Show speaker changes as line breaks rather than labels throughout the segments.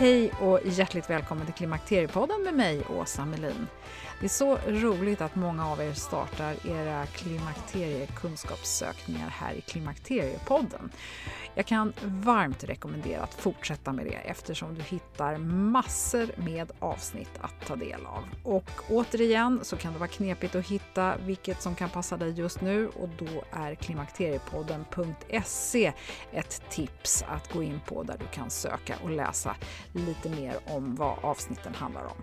Hej och hjärtligt välkommen till Klimakteriepodden med mig, Åsa Melin. Det är så roligt att många av er startar era klimakteriekunskapssökningar här i Klimakteriepodden. Jag kan varmt rekommendera att fortsätta med det eftersom du hittar massor med avsnitt att ta del av. Och återigen så kan det vara knepigt att hitta vilket som kan passa dig just nu och då är klimakteriepodden.se ett tips att gå in på där du kan söka och läsa lite mer om vad avsnitten handlar om.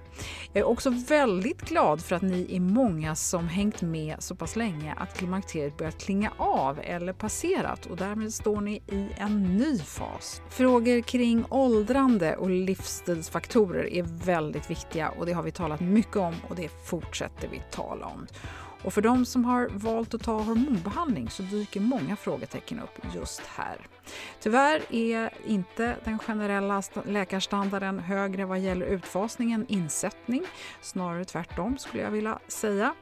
Jag är också väldigt glad för att ni är många som hängt med så pass länge att klimakteriet börjat klinga av eller passerat och därmed står ni i en ny fas. Frågor kring åldrande och livsstilsfaktorer är väldigt viktiga och det har vi talat mycket om och det fortsätter vi tala om. Och för de som har valt att ta hormonbehandling så dyker många frågetecken upp just här. Tyvärr är inte den generella läkarstandarden högre vad gäller utfasningen insättning. Snarare tvärtom skulle jag vilja säga.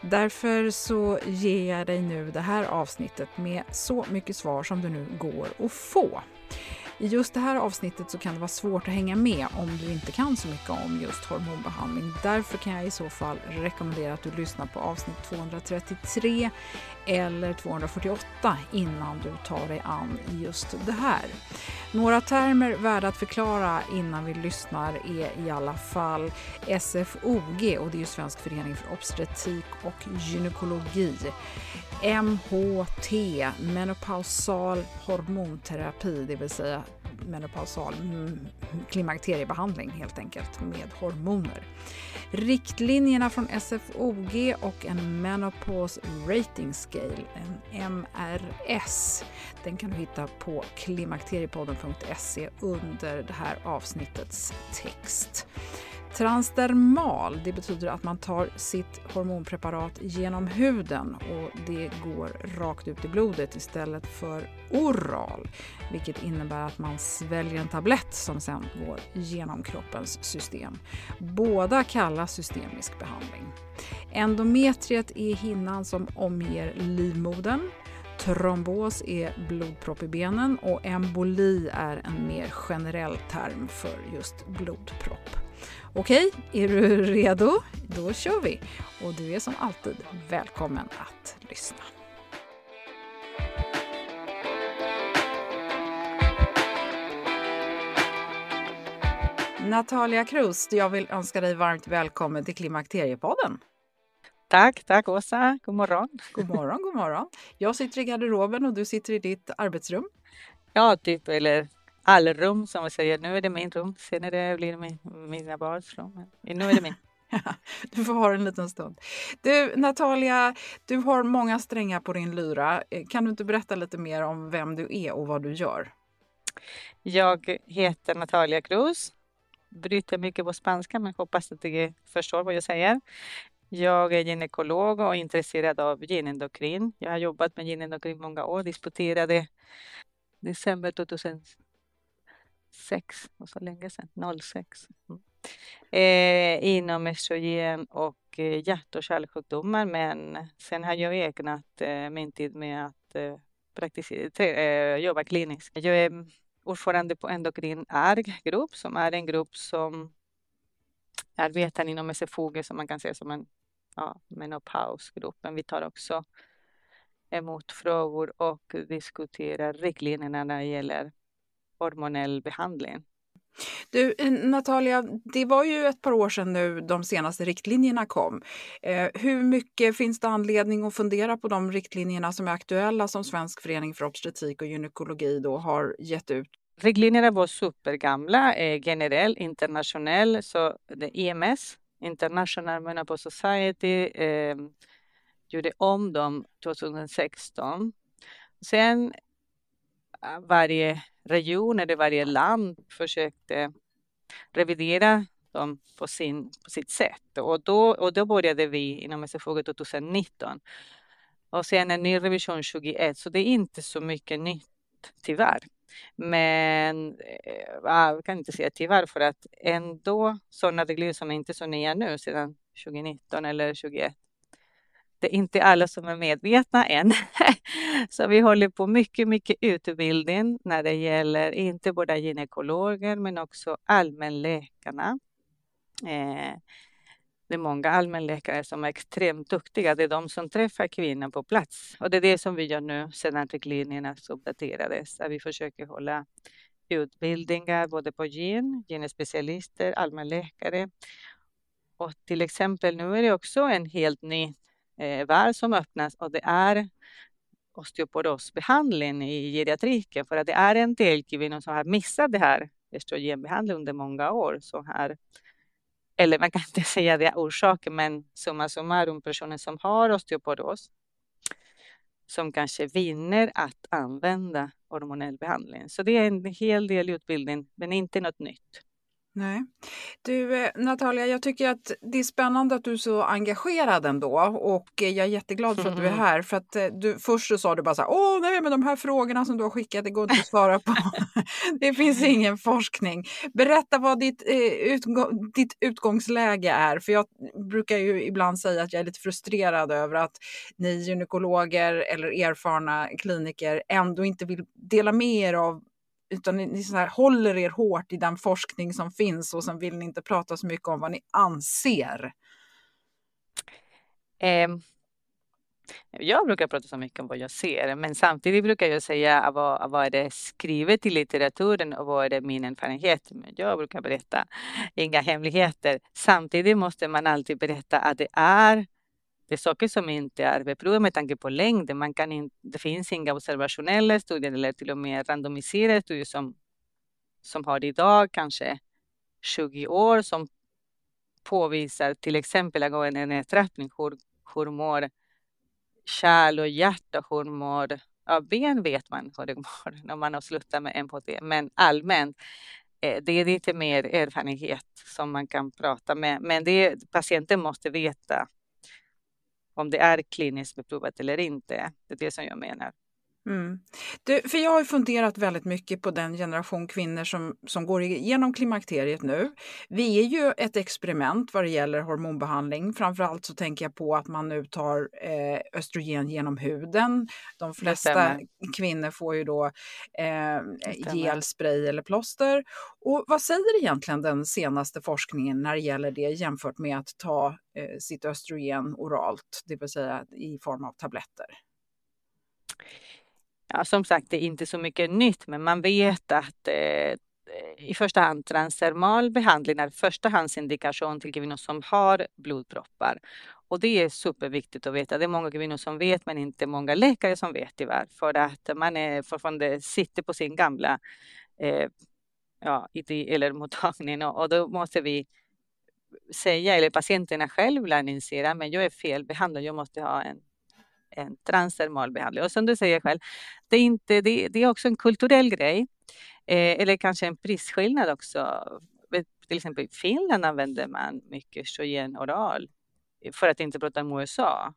Därför så ger jag dig nu det här avsnittet med så mycket svar som det nu går att få. I just det här avsnittet så kan det vara svårt att hänga med om du inte kan så mycket om just hormonbehandling. Därför kan jag i så fall rekommendera att du lyssnar på avsnitt 233 eller 248 innan du tar dig an just det här. Några termer värda att förklara innan vi lyssnar är i alla fall SFOG och det är ju Svensk förening för obstetrik och gynekologi. MHT, menopausal hormonterapi, det vill säga menopausal mm, klimakteriebehandling helt enkelt med hormoner. Riktlinjerna från SFOG och en Menopause Rating Scale, en MRS. Den kan du hitta på klimakteriepodden.se under det här avsnittets text. Transdermal, det betyder att man tar sitt hormonpreparat genom huden och det går rakt ut i blodet istället för oral, vilket innebär att man sväljer en tablett som sen går genom kroppens system. Båda kallas systemisk behandling. Endometriet är hinnan som omger livmodern. Trombos är blodpropp i benen och emboli är en mer generell term för just blodpropp. Okej, är du redo? Då kör vi! Och du är som alltid välkommen att lyssna. Natalia Cruz, jag vill önska dig varmt välkommen till Klimakteriepodden.
Tack, tack Åsa. God morgon.
God morgon, god morgon. Jag sitter i garderoben och du sitter i ditt arbetsrum.
Ja, typ, eller allrum som vi säger. Nu är det min rum, sen är det, blir det min, mina barns rum. Nu är det min.
du får ha en liten stund. Du, Natalia, du har många strängar på din lyra. Kan du inte berätta lite mer om vem du är och vad du gör?
Jag heter Natalia Cruz. Bryter mycket på spanska, men hoppas att du förstår vad jag säger. Jag är gynekolog och intresserad av genendokrin. Jag har jobbat med genendokrin många år, disputerade december 06, och så länge sedan, 06. Mm. Eh, inom estrogen och eh, hjärt och kärlsjukdomar men sen har jag ägnat eh, min tid med att eh, praktisera, eh, jobba kliniskt. Jag är ordförande på Endokrin ARG-grupp som är en grupp som arbetar inom SFOG som man kan säga som en ja, menopausgruppen. Vi tar också emot frågor och diskuterar riktlinjerna när det gäller hormonell behandling.
Du, eh, Natalia, det var ju ett par år sedan nu de senaste riktlinjerna kom. Eh, hur mycket finns det anledning att fundera på de riktlinjerna som är aktuella som Svensk förening för obstetrik och gynekologi då har gett ut?
Riktlinjerna var supergamla, eh, generell, internationell, så det EMS, International Menopause Society, eh, gjorde om dem 2016. Sen varje region eller varje land försökte revidera dem på, sin, på sitt sätt. Och då, och då började vi inom SFO 2019. Och sen en ny revision 21, så det är inte så mycket nytt tyvärr. Men eh, ah, jag kan inte säga tyvärr för att ändå sådana regler som är inte så nya nu sedan 2019 eller 2021 det är inte alla som är medvetna än. Så vi håller på mycket, mycket utbildning när det gäller inte bara gynekologer men också allmänläkarna. Eh, det är många allmänläkare som är extremt duktiga. Det är de som träffar kvinnan på plats. Och det är det som vi gör nu sedan riktlinjerna uppdaterades. Att vi försöker hålla utbildningar både på gyn, genespecialister, allmänläkare. Och till exempel nu är det också en helt ny eh, värld som öppnas och det är osteoporosbehandling i geriatriken för att det är en del kvinnor som har missat det här östrogenbehandling under många år. Så här, eller man kan inte säga det är orsaken, men summa summarum personer som har osteoporos som kanske vinner att använda hormonell behandling. Så det är en hel del utbildning, men inte något nytt.
Nej. Du, eh, Natalia, jag tycker att det är spännande att du är så engagerad ändå och jag är jätteglad för att du är här. För att eh, du, först så sa du bara så här, åh nej, men de här frågorna som du har skickat, det går inte att svara på. det finns ingen forskning. Berätta vad ditt, eh, utgång, ditt utgångsläge är, för jag brukar ju ibland säga att jag är lite frustrerad över att ni gynekologer eller erfarna kliniker ändå inte vill dela med er av utan ni, ni så här, håller er hårt i den forskning som finns och sen vill ni inte prata så mycket om vad ni anser.
Eh, jag brukar prata så mycket om vad jag ser, men samtidigt brukar jag säga ah, vad, ah, vad är det skrivet i litteraturen och vad är det min erfarenhet. Men jag brukar berätta inga hemligheter. Samtidigt måste man alltid berätta att det är det är saker som inte är beprövade med tanke på längden. Man kan in, det finns inga observationella studier eller till och med randomiserade studier som, som har idag kanske 20 år som påvisar till exempel angående en nedtrappning. Hur, hur mår kärl och hjärta? Hur mår ja, ben vet man hur det mår när man har slutat med MPT, Men allmänt, eh, det är lite mer erfarenhet som man kan prata med. Men det, patienten måste veta om det är kliniskt beprovat eller inte. Det är det som jag menar.
Mm. Du, för jag har funderat väldigt mycket på den generation kvinnor som, som går igenom klimakteriet nu. Vi är ju ett experiment vad det gäller hormonbehandling. Framförallt så tänker jag på att man nu tar eh, östrogen genom huden. De flesta kvinnor får ju då eh, gelspray eller plåster. Och vad säger egentligen den senaste forskningen när det gäller det jämfört med att ta eh, sitt östrogen oralt, det vill säga i form av tabletter?
Ja, som sagt, det är inte så mycket nytt, men man vet att eh, eh, i första hand transdermal behandling är förstahandsindikation till kvinnor som har blodproppar. Och det är superviktigt att veta. Det är många kvinnor som vet, men inte många läkare som vet tyvärr. För att man är fortfarande sitter på sin gamla eh, ja, eller mottagning och, och då måste vi säga, eller patienterna själva inse, men jag är felbehandlad, jag måste ha en en transdermal behandling. Och som du säger själv, det är, inte, det, det är också en kulturell grej. Eh, eller kanske en prisskillnad också. Till exempel i Finland använder man mycket östrogen oral. För att inte prata om USA.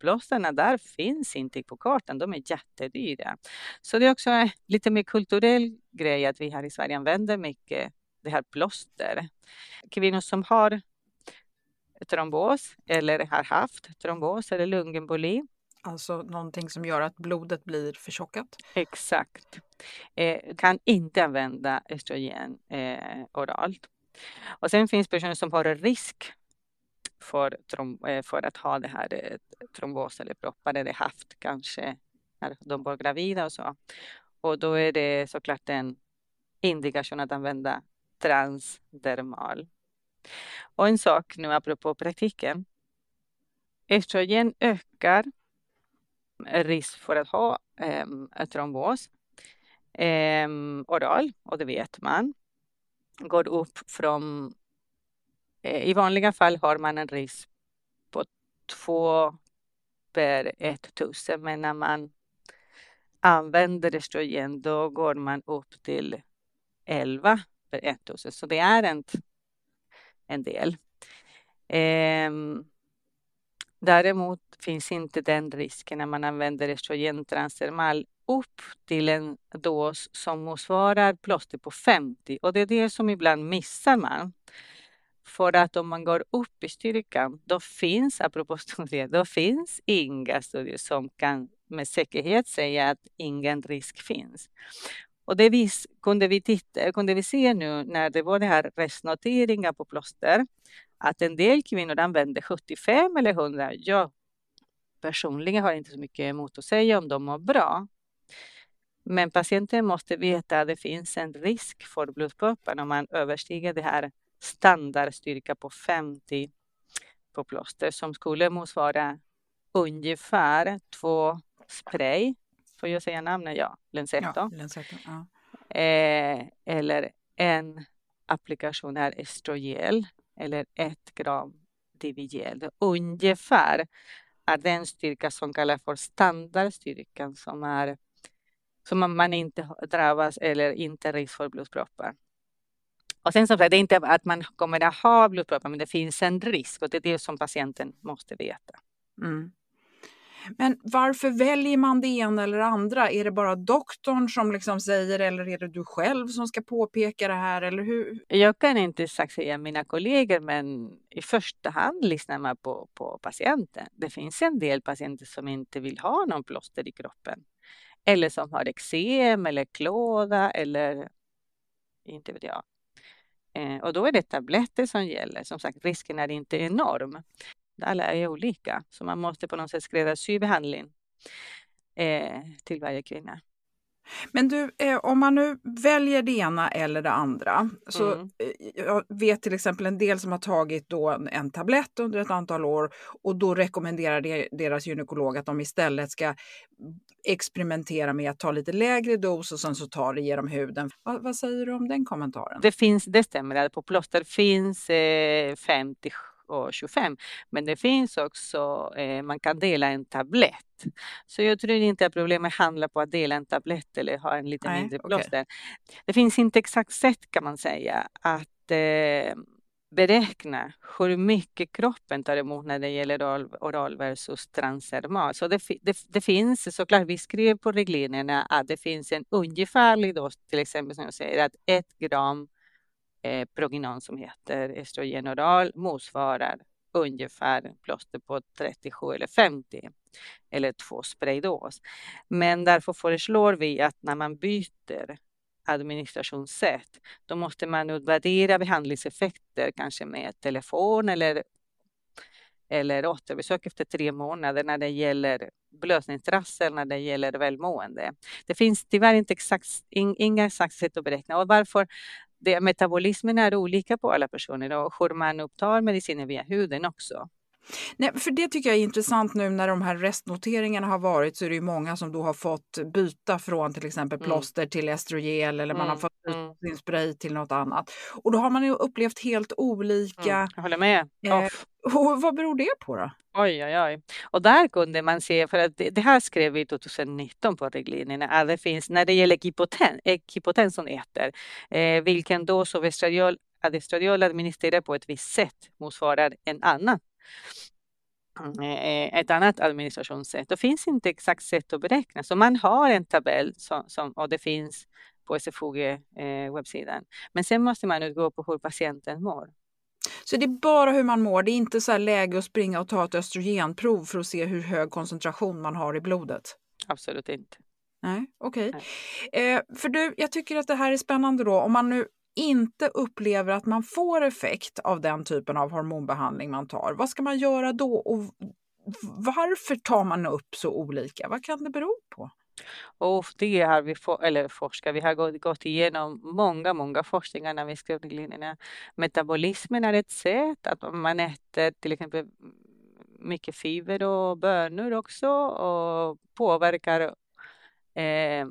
plåsterna där finns inte på kartan, de är jättedyra. Så det är också lite mer kulturell grej att vi här i Sverige använder mycket det här plåster. Kvinnor som har trombos eller har haft trombos eller lungemboli.
Alltså någonting som gör att blodet blir förtjockat?
Exakt. Eh, kan inte använda östrogen eh, oralt. Och sen finns personer som har en risk för, eh, för att ha det här eh, trombos eller proppar eller haft kanske när de var gravida och så. Och då är det såklart en indikation att använda transdermal. Och en sak nu apropå praktiken. Östrogen ökar risk för att ha eh, trombos eh, oral och det vet man. Går upp från eh, i vanliga fall har man en risk på två per 1000 men när man använder östrogen då går man upp till 11 per 1000 så det är en, en del. Eh, däremot finns inte den risken när man använder östrogen transdermal upp till en dos som motsvarar plåster på 50 och det är det som ibland missar man. För att om man går upp i styrkan, då finns, apropå studier, då finns inga studier som kan med säkerhet säga att ingen risk finns. Och det vis, kunde, vi titta, kunde vi se nu när det var det här restnoteringar på plåster, att en del kvinnor använde 75 eller 100. Jag personligen har inte så mycket emot att säga om de mår bra. Men patienten måste veta att det finns en risk för blodproppar om man överstiger det här standardstyrka på 50 på plåster som skulle motsvara ungefär två spray. Får jag säga namnet? Ja, Lenzetto. Ja,
Lenzetto ja.
eh, eller en applikation är estrogel eller ett gram Divigel. Ungefär är den styrka som kallas för standardstyrkan som är som man inte drabbas eller inte risk för blodproppar. Och sen som sagt, det är inte att man kommer att ha blodproppar, men det finns en risk och det är det som patienten måste veta. Mm.
Men varför väljer man det ena eller andra? Är det bara doktorn som liksom säger eller är det du själv som ska påpeka det här? Eller hur?
Jag kan inte exakt säga mina kollegor, men i första hand lyssnar man på, på patienten. Det finns en del patienter som inte vill ha någon plåster i kroppen eller som har eksem eller klåda eller inte vet jag. Eh, och då är det tabletter som gäller. Som sagt, risken är inte enorm. Alla är olika, så man måste på något sätt skräddarsy behandling eh, till varje kvinna.
Men du, eh, om man nu väljer det ena eller det andra. Så mm. eh, jag vet till exempel en del som har tagit då en, en tablett under ett antal år och då rekommenderar det, deras gynekolog att de istället ska experimentera med att ta lite lägre dos och sen så tar det genom huden. Va, vad säger du om den kommentaren?
Det finns, det stämmer, på plåster finns eh, 50 och 25. Men det finns också, eh, man kan dela en tablett. Så jag tror inte att problemet handlar på att dela en tablett eller ha en lite Nej, mindre plåster. Okay. Det finns inte exakt sätt kan man säga att eh, beräkna hur mycket kroppen tar emot när det gäller oral, oral versus transdermal. Så det, det, det, finns såklart, vi skriver på reglerna att det finns en ungefärlig dos, till exempel som jag säger att ett gram eh, prognon som heter östrogenoral motsvarar ungefär plåster på 37 eller 50 eller två spraydos. Men därför föreslår vi att när man byter administrationssätt, då måste man utvärdera behandlingseffekter, kanske med telefon eller, eller återbesök efter tre månader när det gäller blödningstrassel, när det gäller välmående. Det finns tyvärr inte exakt, inga exakta sätt att beräkna och varför det, metabolismen är olika på alla personer och hur man upptar mediciner via huden också.
Nej, för det tycker jag är intressant nu när de här restnoteringarna har varit så är det ju många som då har fått byta från till exempel mm. plåster mm. till estrogel eller man har mm, fått byta mm. sin spray till något annat. Och då har man ju upplevt helt olika.
Mm, jag håller med.
Eh, och vad beror det på då?
Oj, oj, oj. Och där kunde man se, för att det, det här skrev vi 2019 på riktlinjerna, att det finns när det gäller kipotens, kipotens som äter, eh, vilken dos av estradiol, att estradiol administrerar på ett visst sätt motsvarar en annan eh, ett annat administrationssätt. Det finns inte exakt sätt att beräkna, så man har en tabell som, som och det finns på SFOG eh. Men sen måste man utgå på hur patienten mår.
Så det är bara hur man mår, det är inte så här läge att springa och ta ett östrogenprov för att se hur hög koncentration man har i blodet?
Absolut inte.
Nej, okej. Okay. Eh, för du, jag tycker att det här är spännande då. Om man nu inte upplever att man får effekt av den typen av hormonbehandling man tar, vad ska man göra då? Och varför tar man upp så olika? Vad kan det bero på?
Och det har vi, for, eller forskat, vi har gått, gått igenom många, många forskningar när vi skrev riktlinjerna. Metabolismen är ett sätt, att man äter till exempel mycket fiber och bönor också och påverkar eh,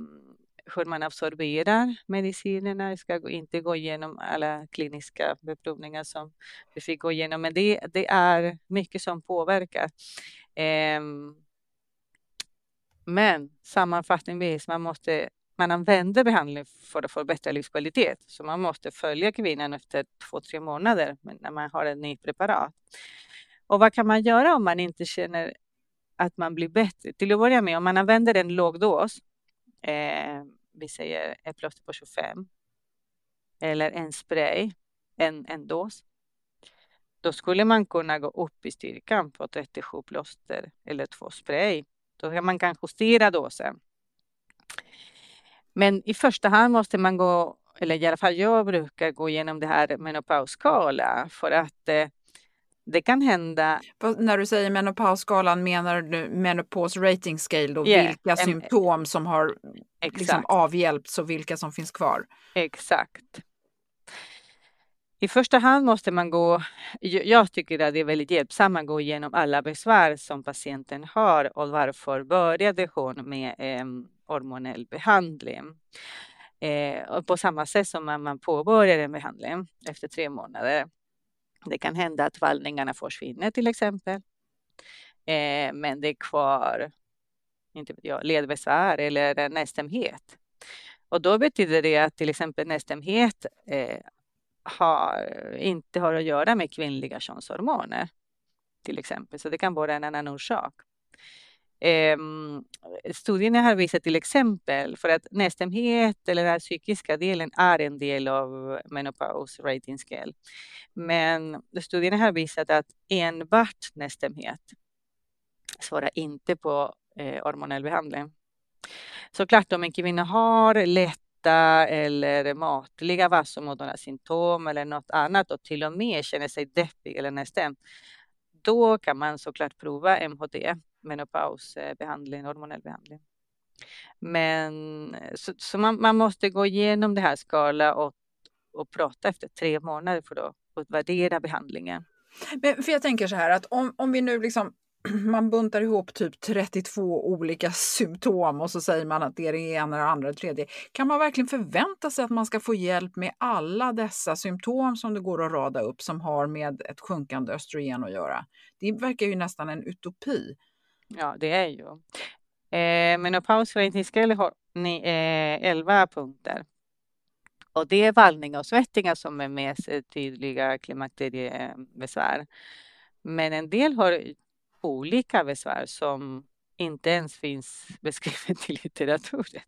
hur man absorberar medicinerna. Jag ska inte gå igenom alla kliniska beprovningar som vi fick gå igenom, men det, det är mycket som påverkar. Ehm, men sammanfattningsvis, man måste man använder behandling för att få bättre livskvalitet, så man måste följa kvinnan efter två, tre månader när man har ett nytt preparat. Och vad kan man göra om man inte känner att man blir bättre? Till att börja med, om man använder en låg dos, eh, vi säger ett plåster på 25, eller en spray, en, en dos, då skulle man kunna gå upp i styrkan på 37 plåster eller två spray. Då kan man kan justera dosen. Men i första hand måste man gå, eller i alla fall jag brukar gå igenom det här menopausskala för att eh, det kan hända.
När du säger menopausskalan menar du menopause rating scale då? Yeah, vilka en, symptom som har liksom avhjälpts och vilka som finns kvar?
Exakt. I första hand måste man gå, jag tycker att det är väldigt hjälpsamt att gå igenom alla besvär som patienten har och varför började hon med eh, hormonell behandling. Eh, och på samma sätt som man, man påbörjar en behandling efter tre månader. Det kan hända att vallningarna försvinner till exempel. Eh, men det är kvar inte vet jag, ledbesvär eller nästämhet. Och då betyder det att till exempel nästämhet eh, har, inte har att göra med kvinnliga könshormoner till exempel, så det kan vara en annan orsak. Eh, studierna har visat till exempel för att nästämhet, eller den psykiska delen är en del av menopaus rating scale. Men studierna har visat att enbart nästämhet, svarar inte på eh, hormonell behandling. Såklart om en kvinna har lätt lätta eller matliga vasomotorna symptom eller något annat och till och med känner sig deppig eller nästan, då kan man såklart prova MHD, menopausbehandling, eh, hormonell behandling. Men eh, så, så man, man, måste gå igenom det här skala och, och prata efter tre månader för att utvärdera behandlingen.
Men, för jag tänker så här att om, om vi nu liksom man buntar ihop typ 32 olika symptom och så säger man att det är det ena, det andra, det tredje. Kan man verkligen förvänta sig att man ska få hjälp med alla dessa symptom som det går att rada upp som har med ett sjunkande östrogen att göra? Det verkar ju nästan en utopi.
Ja, det är ju. Eh, Menopaus har ni, eh, 11 punkter. Och det är vallning och svettningar som är mest tydliga klimakteriebesvär. Men en del har olika besvär som inte ens finns beskrivet i litteraturen.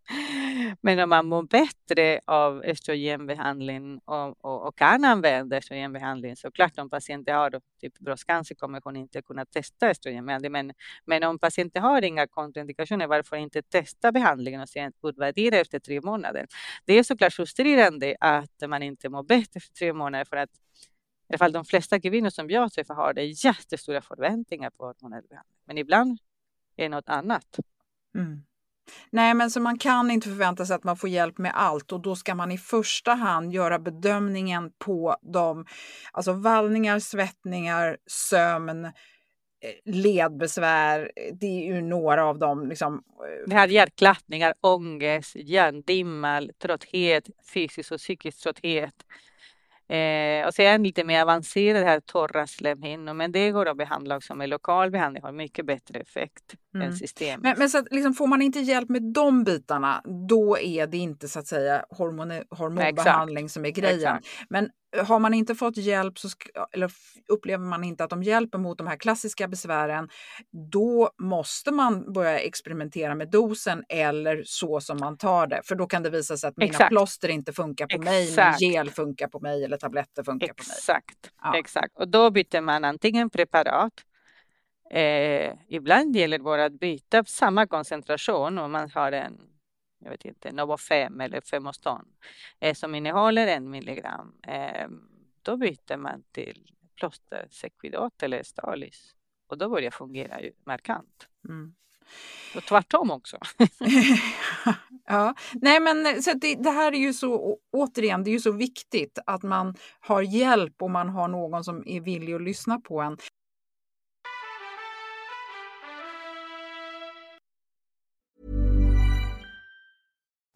Men om man mår bättre av östrogenbehandling och, och, och kan använda östrogenbehandling, så klart om patienten har typ bröstcancer kommer hon inte kunna testa östrogenbehandling. Men, men om patienten har inga kontraindikationer, varför inte testa behandlingen och sen utvärdera efter tre månader? Det är såklart frustrerande att man inte mår bättre efter tre månader för att i alla fall de flesta kvinnor som jag träffar har det jättestora förväntningar på hormonell behandling. Men ibland är det något annat.
Mm. Nej, men så man kan inte förvänta sig att man får hjälp med allt och då ska man i första hand göra bedömningen på de, alltså vallningar, svettningar, sömn, eh, ledbesvär. Det är ju några av dem. Liksom.
Det här hjärtklappningar, ångest, hjärndimma, trötthet, fysisk och psykisk trötthet Eh, och sen lite mer avancerade här torra slemhinnor, men det går att behandla också med lokal behandling, har mycket bättre effekt mm. än system.
Men, men så att, liksom, får man inte hjälp med de bitarna, då är det inte så att säga hormon, hormonbehandling som är grejen. Exakt. Men har man inte fått hjälp så eller upplever man inte att de hjälper mot de här klassiska besvären, då måste man börja experimentera med dosen eller så som man tar det. För då kan det visa sig att mina Exakt. plåster inte funkar på Exakt. mig, men gel funkar på mig eller tabletter funkar
Exakt.
på
mig. Ja. Exakt, och då byter man antingen preparat Eh, ibland gäller det bara att byta samma koncentration om man har en jag vet inte, Novofem eller Femoston eh, som innehåller en milligram. Eh, då byter man till plåster, Sequidat eller Stalis och då börjar det fungera ju markant. Mm. Och tvärtom också.
ja, nej men så det, det, här är ju så, återigen, det är ju så viktigt att man har hjälp och man har någon som är villig att lyssna på en.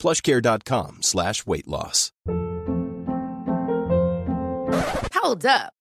plushcare.com slash weight loss.
Hold up.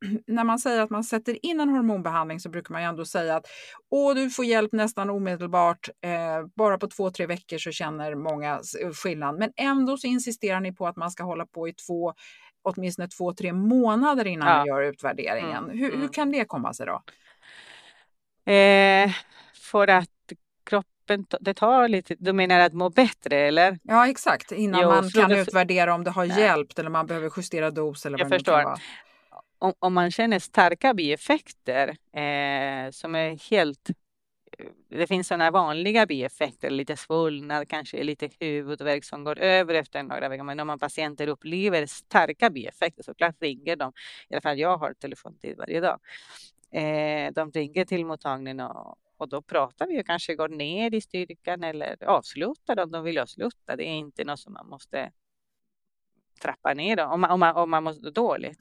när man säger att man sätter in en hormonbehandling så brukar man ju ändå säga att Åh, du får hjälp nästan omedelbart. Eh, bara på två, tre veckor så känner många skillnad. Men ändå så insisterar ni på att man ska hålla på i två, åtminstone två, tre månader innan ja. man gör utvärderingen. Mm, hur, mm. hur, kan det komma sig då?
Eh, för att kroppen, det tar lite, du menar att må bättre eller?
Ja exakt, innan jo, man kan utvärdera om det har nej. hjälpt eller man behöver justera dos eller
Jag
vad
förstår. det vara om, om man känner starka bieffekter eh, som är helt eh, det finns sådana vanliga bieffekter, lite svullnad, kanske lite huvudvärk som går över efter några veckor. Men om man patienter upplever starka bieffekter så klart ringer de. I alla fall jag har telefontid varje dag. Eh, de ringer till mottagningen och, och då pratar vi och kanske går ner i styrkan eller avslutar om de vill avsluta. Det är inte något som man måste trappa ner om man, om man, om man mår dåligt.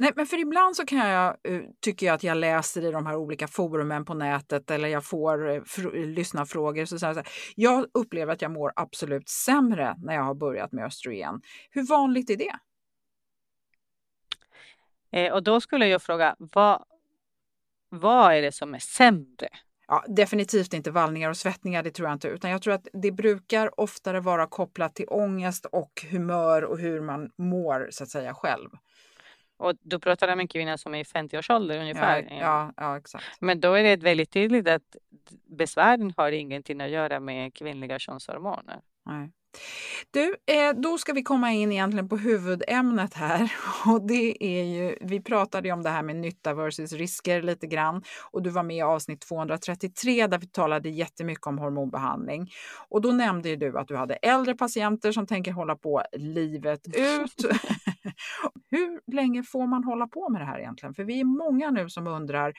Nej, men för ibland så kan jag, uh, tycker jag att jag läser i de här olika forumen på nätet eller jag får uh, fr- lyssna frågor. Så, så, här, jag upplever att jag mår absolut sämre när jag har börjat med östrogen. Hur vanligt är det?
Eh, och då skulle jag fråga, vad, vad är det som är sämre?
Ja, definitivt inte vallningar och svettningar, det tror jag inte. Utan jag tror att det brukar oftare vara kopplat till ångest och humör och hur man mår så att säga själv.
Och du pratar om en kvinna som är i 50-årsåldern ungefär.
Ja, ja, ja, exakt.
Men då är det väldigt tydligt att besvären har ingenting att göra med kvinnliga könshormoner.
Nej. Du, eh, då ska vi komma in egentligen på huvudämnet här. Och det är ju, vi pratade ju om det här med nytta versus risker lite grann. Och du var med i avsnitt 233 där vi talade jättemycket om hormonbehandling. Och då nämnde ju du att du hade äldre patienter som tänker hålla på livet ut. Hur länge får man hålla på med det här egentligen? För vi är många nu som undrar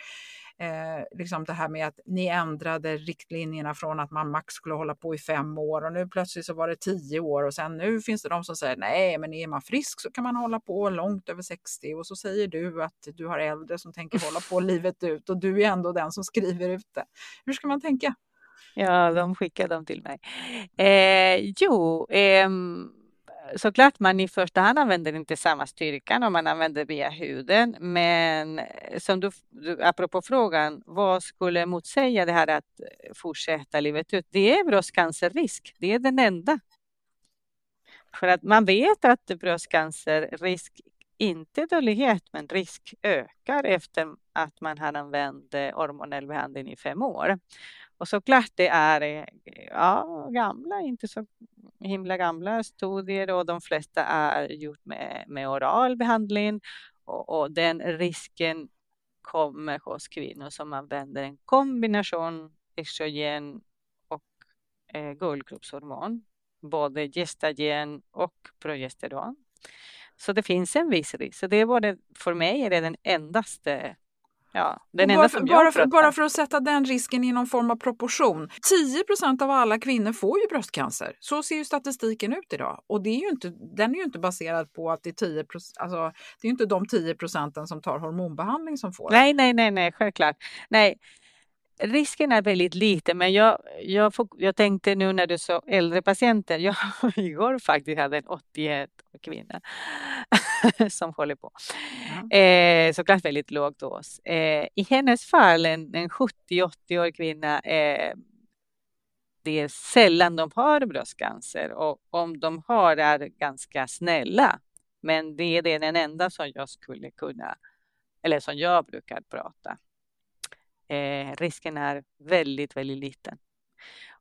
eh, liksom det här med att ni ändrade riktlinjerna från att man max skulle hålla på i fem år och nu plötsligt så var det tio år och sen nu finns det de som säger nej, men är man frisk så kan man hålla på långt över 60 och så säger du att du har äldre som tänker hålla på livet ut och du är ändå den som skriver ut det. Hur ska man tänka?
Ja, de skickar dem till mig. Eh, jo, eh, såklart man i första hand använder inte samma styrka om man använder via huden. Men eh, som du, apropå frågan, vad skulle motsäga det här att eh, fortsätta livet ut? Det är bröstcancerrisk. Det är den enda. För att man vet att bröstcancerrisk, inte dödlighet, men risk ökar efter att man har använt eh, hormonell behandling i fem år. Och såklart det är ja, gamla, inte så himla gamla studier och de flesta är gjort med, med oral behandling och, och den risken kommer hos kvinnor som använder en kombination estrogen och eh, guldkroppshormon, både gestagen och progesteron. Så det finns en viss risk. Så det är både, för mig är det den endaste Ja,
bara, för, bara, för, bara för att sätta den risken i någon form av proportion. 10% av alla kvinnor får ju bröstcancer. Så ser ju statistiken ut idag. Och det är ju inte, den är ju inte baserad på att det är 10% alltså, det är inte de 10 procenten som tar hormonbehandling som får
Nej, nej, nej, nej, självklart. Nej, risken är väldigt liten, men jag, jag, jag tänkte nu när du sa äldre patienter. Jag igår faktiskt hade en 81 kvinna som håller på. Ja. Eh, såklart väldigt låg dos. Eh, I hennes fall, en, en 70-80-årig kvinna, eh, det är sällan de har bröstcancer och om de har är ganska snälla. Men det är den enda som jag skulle kunna, eller som jag brukar prata eh, risken är väldigt, väldigt liten.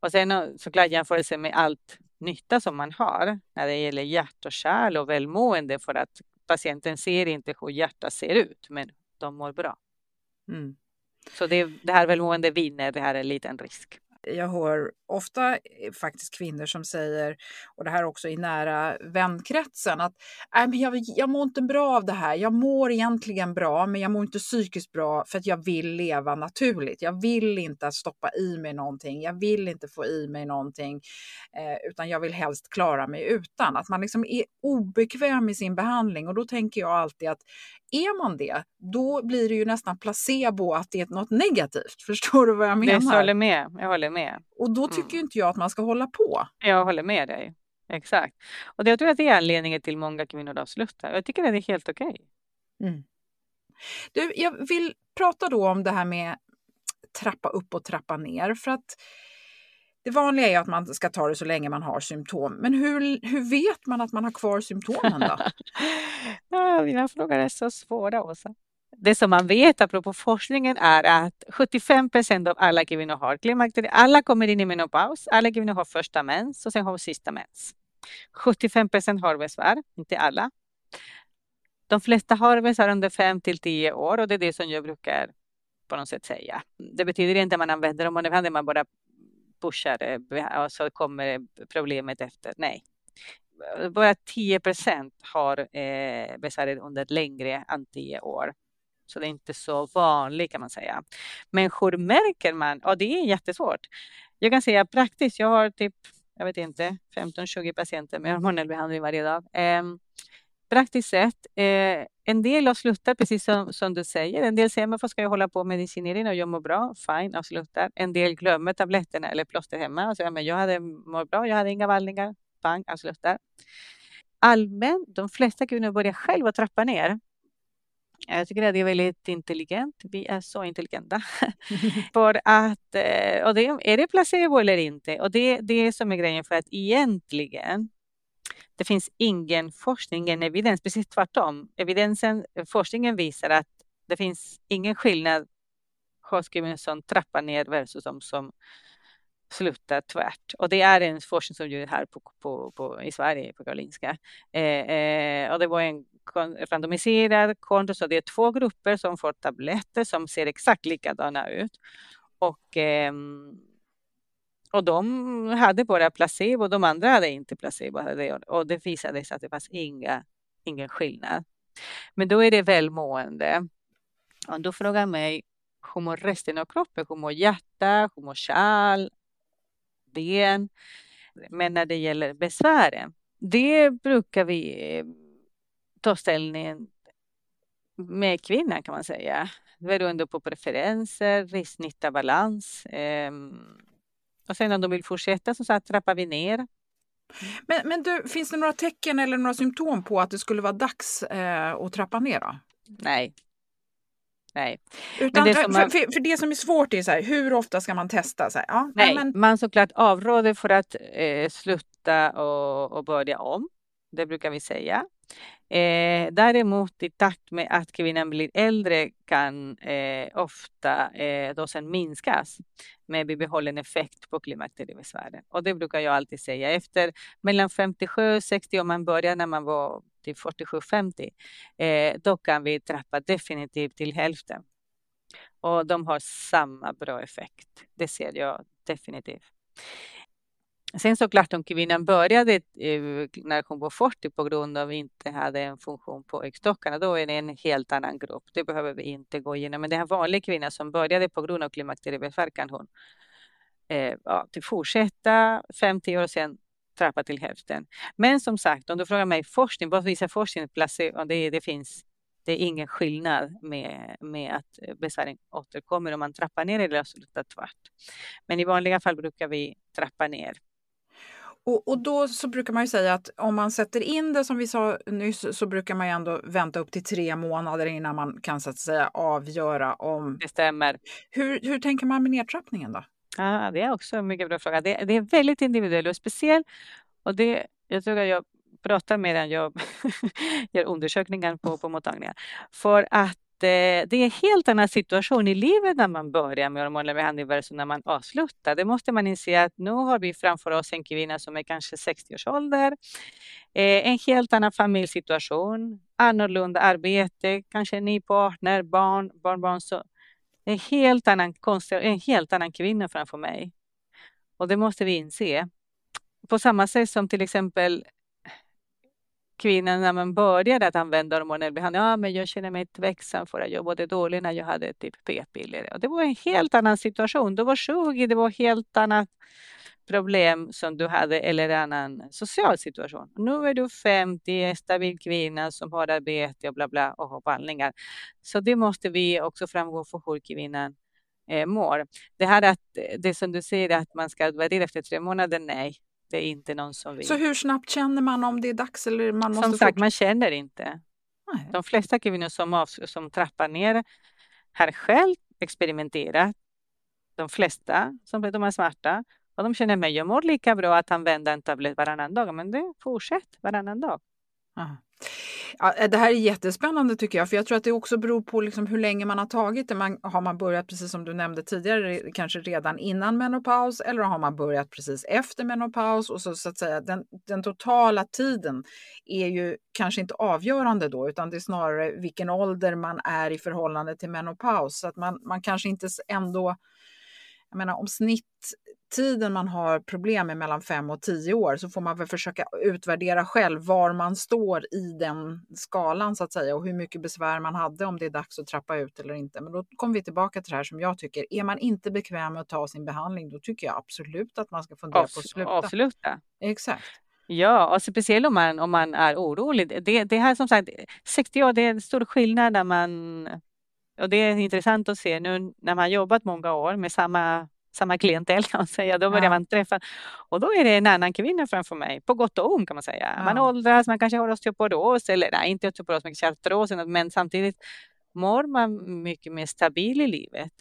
Och sen såklart jämförelse med allt nytta som man har när det gäller hjärt och kärl och välmående för att patienten ser inte hur hjärtat ser ut, men de mår bra. Mm. Så det, det här välmående vinner, det här är en liten risk
jag hör ofta eh, faktiskt kvinnor som säger, och det här också i nära vänkretsen, att äh, men jag, jag mår inte bra av det här. Jag mår egentligen bra, men jag mår inte psykiskt bra för att jag vill leva naturligt. Jag vill inte stoppa i mig någonting. Jag vill inte få i mig någonting, eh, utan jag vill helst klara mig utan. Att man liksom är obekväm i sin behandling och då tänker jag alltid att är man det, då blir det ju nästan placebo att det är något negativt. Förstår du vad jag menar?
Jag håller med. Jag håller med.
Och då tycker mm. inte jag att man ska hålla på.
Jag håller med dig. Exakt. Och det, jag tror att det är anledningen till många kvinnor avslutar. Jag tycker att det är helt okej. Okay. Mm.
Du, jag vill prata då om det här med trappa upp och trappa ner. För att det vanliga är att man ska ta det så länge man har symptom. Men hur, hur vet man att man har kvar symptomen då?
ja, mina frågor är så svåra, Åsa. Det som man vet apropå forskningen är att 75 procent av alla kvinnor har klimakteriet. Alla kommer in i menopaus. Alla kvinnor har första mens och sen har sista mens. 75 procent har besvär, inte alla. De flesta har besvär under 5 till 10 år och det är det som jag brukar på något sätt säga. Det betyder inte att man använder dem, man bara pushar och så kommer problemet efter. Nej. Bara 10 procent har eh, besväret under längre än 10 år. Så det är inte så vanligt kan man säga. Men hur märker man? Och det är jättesvårt. Jag kan säga praktiskt, jag har typ, jag vet inte, 15-20 patienter med hormonell behandling varje dag. Eh, praktiskt sett, eh, en del avslutar precis som, som du säger. En del säger, varför ska jag hålla på med medicinering och jag mår bra? Fine, avslutar. En del glömmer tabletterna eller plåster hemma och säger, men jag hade mår bra, jag hade inga vallningar. Bang, avslutar. Allmänt, de flesta kvinnor börjar själva trappa ner. Jag tycker att det är väldigt intelligent. Vi är så intelligenta. för att, eh, och det, är det placebo eller inte? Och det, det är som är grejen för att egentligen det finns ingen forskning, ingen evidens, precis tvärtom. Evidensen, forskningen visar att det finns ingen skillnad hos kvinnor som trappar ner versus de som slutar tvärt. Och det är en forskning som görs här på, på, på, i Sverige, på Karolinska. Eh, eh, och det var en randomiserad kontroll, så det är två grupper som får tabletter som ser exakt likadana ut. Och eh, och de hade bara placebo, de andra hade inte placebo. Och det visade sig att det fanns inga, ingen skillnad. Men då är det välmående. Om du frågar mig, hur mår resten av kroppen? Hur mår hjärta? Hur mår kärl? Ben? Men när det gäller besvären, det brukar vi eh, ta ställning med kvinnan kan man säga. Beroende på preferenser, risk-nytta, balans. Um, och sen om de vill fortsätta så, så trappar vi ner.
Men, men du, finns det några tecken eller några symptom på att det skulle vara dags eh, att trappa ner? Då?
Nej. Nej.
Utan, det för, man... för, för, det som är svårt är så här, hur ofta ska man testa? Så här, ja,
nej, men... man såklart avråder för att eh, sluta och, och börja om. det brukar vi säga. Eh, däremot i takt med att kvinnan blir äldre kan eh, ofta eh, dosen minskas med bibehållen effekt på klimakteriebesvären. Och det brukar jag alltid säga. Efter mellan 57 och 60, om man börjar när man var till 47-50, eh, då kan vi trappa definitivt till hälften. Och de har samma bra effekt. Det ser jag definitivt. Sen såklart om kvinnan började eh, när hon var 40 på grund av att inte hade en funktion på äggstockarna, då är det en helt annan grupp. Det behöver vi inte gå igenom. Men det är en vanlig kvinna som började på grund av klimakteriebesvär kan hon eh, ja, till fortsätta 50 år sen trappa till hälften. Men som sagt, om du frågar mig forskning, vad visar forskning? Placebo, det, det finns det är ingen skillnad med, med att besvären återkommer om man trappar ner eller slutar tvärt. Men i vanliga fall brukar vi trappa ner.
Och, och, då så brukar man ju säga att om man sätter in det som vi sa nyss så brukar man ju ändå vänta upp till tre månader innan man kan så att säga avgöra om...
Det stämmer.
Hur, hur tänker man med nedtrappningen då?
Ja, det är också en mycket bra fråga. Det, det är väldigt individuellt och speciellt. Och det, jag tror att jag pratar medan jag gör undersökningar på, på mottagningar. För att Eh, det är en helt annan situation i livet när man börjar med hormonell behandling versus när man avslutar. Det måste man inse att nu har vi framför oss en kvinna som är kanske 60 års ålder, eh, en helt annan familjesituation, annorlunda arbete, kanske en ny partner, barn, barnbarn. Så en helt annan en helt annan kvinna framför mig. Och det måste vi inse. På samma sätt som till exempel kvinnan när man började att använda hormonell behandling. Ja, men jag känner mig tveksam för att jag mådde dåligt när jag hade typ p-piller. Och det var en helt annan situation. Du var 20, det var helt annat problem som du hade eller annan social situation. Nu är du 50, stabil kvinna som har arbete och bla bla och har behandlingar. Så det måste vi också framgå för hur kvinnan eh, mår. Det här att det som du säger att man ska utvärdera efter tre månader, nej, det är inte någon som vill.
Så hur snabbt känner man om det är dags eller man måste
Som sagt, fort... man känner inte. Nej. De flesta kvinnor som, av, som trappar ner har själv experimenterat. De flesta som de är smarta och de känner mig, jag mår lika bra att använda en tablett varannan dag, men det fortsätt varannan dag.
Aha. Ja, eh, det här är jättespännande tycker jag, för jag tror att det också beror på liksom hur länge man har tagit det. Man, har man börjat, precis som du nämnde tidigare, kanske redan innan menopaus eller har man börjat precis efter menopaus? Och så, så att säga, den, den totala tiden är ju kanske inte avgörande då, utan det är snarare vilken ålder man är i förhållande till menopaus. Så att man, man kanske inte ändå jag menar om snitttiden man har problem med mellan 5 och 10 år så får man väl försöka utvärdera själv var man står i den skalan så att säga och hur mycket besvär man hade om det är dags att trappa ut eller inte. Men då kommer vi tillbaka till det här som jag tycker, är man inte bekväm med att ta sin behandling då tycker jag absolut att man ska fundera på att sluta.
Avsluta.
Exakt.
Ja, och speciellt om man, om man är orolig. Det, det här som sagt, 60 år, det är en stor skillnad när man och det är intressant att se nu när man jobbat många år med samma samma klientel kan man säga. Då börjar ja. man träffa och då är det en annan kvinna framför mig, på gott och ont kan man säga. Ja. Man åldras, man kanske har osteoporos eller nej, inte osteoporos, men artros, men samtidigt mår man mycket mer stabil i livet.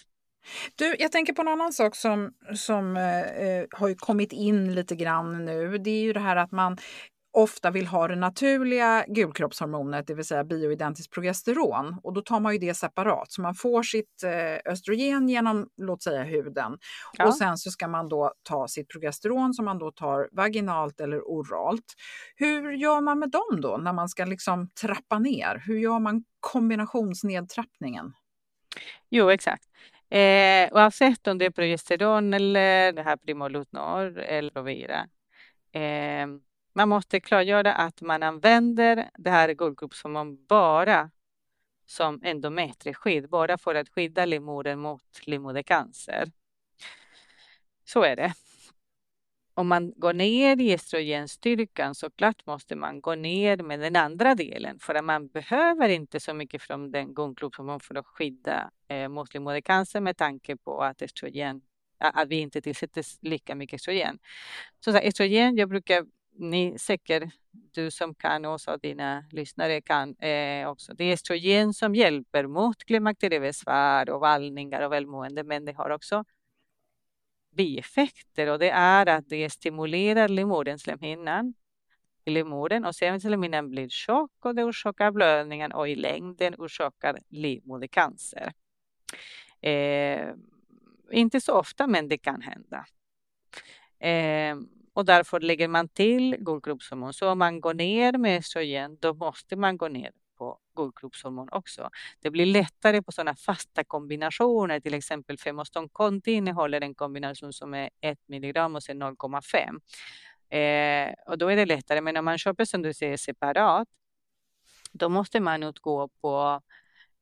Du, jag tänker på en annan sak som, som eh, har kommit in lite grann nu. Det är ju det här att man ofta vill ha det naturliga gulkroppshormonet, det vill säga bioidentiskt progesteron. Och då tar man ju det separat, så man får sitt eh, östrogen genom, låt säga huden. Ja. Och sen så ska man då ta sitt progesteron som man då tar vaginalt eller oralt. Hur gör man med dem då, när man ska liksom trappa ner? Hur gör man kombinationsnedtrappningen?
Jo, exakt. Eh, oavsett om det är progesteron eller det här Primolutnor eller Provira. Eh, man måste klargöra att man använder det här guldgruppshormon bara som endometrieskydd, bara för att skydda livmodern mot livmodercancer. Så är det. Om man går ner i estrogenstyrkan så klart måste man gå ner med den andra delen för att man behöver inte så mycket från den guldgruppshormon för att skydda eh, mot livmodercancer med tanke på att estrogen att vi inte tillsätter lika mycket estrogen. Så, så estrogen, jag brukar ni säkert, du som kan och dina lyssnare kan eh, också. Det är estrogen som hjälper mot klimakteriebesvär och vallningar och välmående, men det har också bieffekter och det är att det stimulerar livmoderslemhinnan i livmodern och sen slemhinnan blir tjock och det orsakar blödningen och i längden orsakar livmodercancer. Eh, inte så ofta, men det kan hända. Eh, och därför lägger man till guldkroppshormon. Så om man går ner med östrogen, då måste man gå ner på guldkroppshormon också. Det blir lättare på sådana fasta kombinationer, till exempel Femoston Conti innehåller en kombination som är 1 milligram och sen 0,5. Eh, och då är det lättare, men om man köper som du säger separat, då måste man utgå på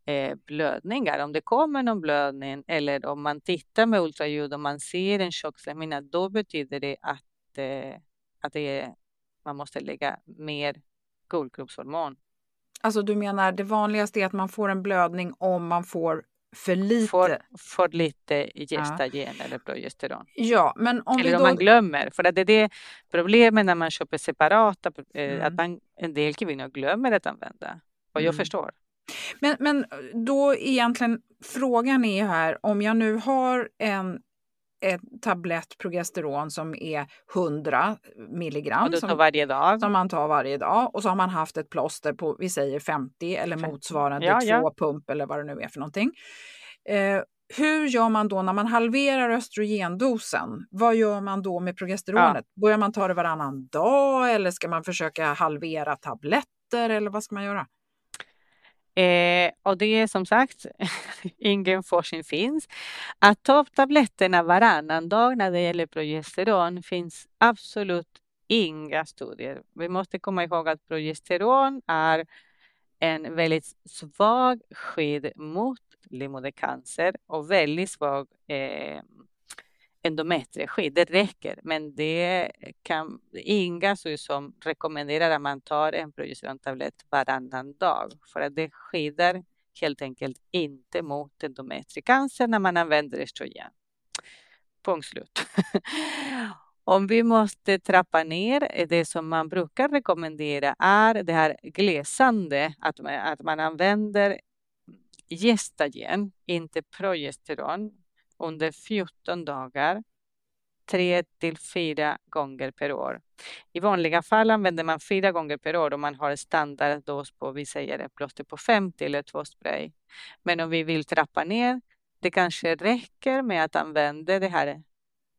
eh, blödningar. Om det kommer någon blödning eller om man tittar med ultraljud och man ser en tjockslemhinna, då betyder det att, eh, att det är, man måste lägga mer guldkroppshormon.
Alltså du menar det vanligaste är att man får en blödning om man får för lite?
För, för lite gestagen ja. eller progesteron.
Ja, men om
eller om
då...
man glömmer. För det är det problemet när man köper separata, eh, mm. att man, en del kvinnor glömmer att använda. Och jag mm. förstår.
Men, men då egentligen frågan är här om jag nu har en en tablett progesteron som är 100 milligram.
Som,
som man tar varje dag. Och så har man haft ett plåster på, vi säger 50 eller 50. motsvarande ja, två ja. pump eller vad det nu är för någonting. Eh, hur gör man då när man halverar östrogendosen? Vad gör man då med progesteronet? Ja. Börjar man ta det varannan dag eller ska man försöka halvera tabletter eller vad ska man göra?
Eh, och det är som sagt, ingen forskning finns. Att ta upp tabletterna varannan dag när det gäller progesteron finns absolut inga studier. Vi måste komma ihåg att progesteron är en väldigt svag skydd mot livmodercancer och väldigt svag eh, endometrieskydd. Det räcker, men det kan inga som rekommenderar att man tar en progesterontablett varannan dag för att det skyddar helt enkelt inte mot endometriecancer när man använder östrogen. Punkt slut. Om vi måste trappa ner, det som man brukar rekommendera är det här glesande, att man, att man använder gestagen, inte progesteron, under 14 dagar, tre till fyra gånger per år. I vanliga fall använder man fyra gånger per år om man har standarddos på, vi säger ett plåster på 50 eller två spray. Men om vi vill trappa ner, det kanske räcker med att använda det här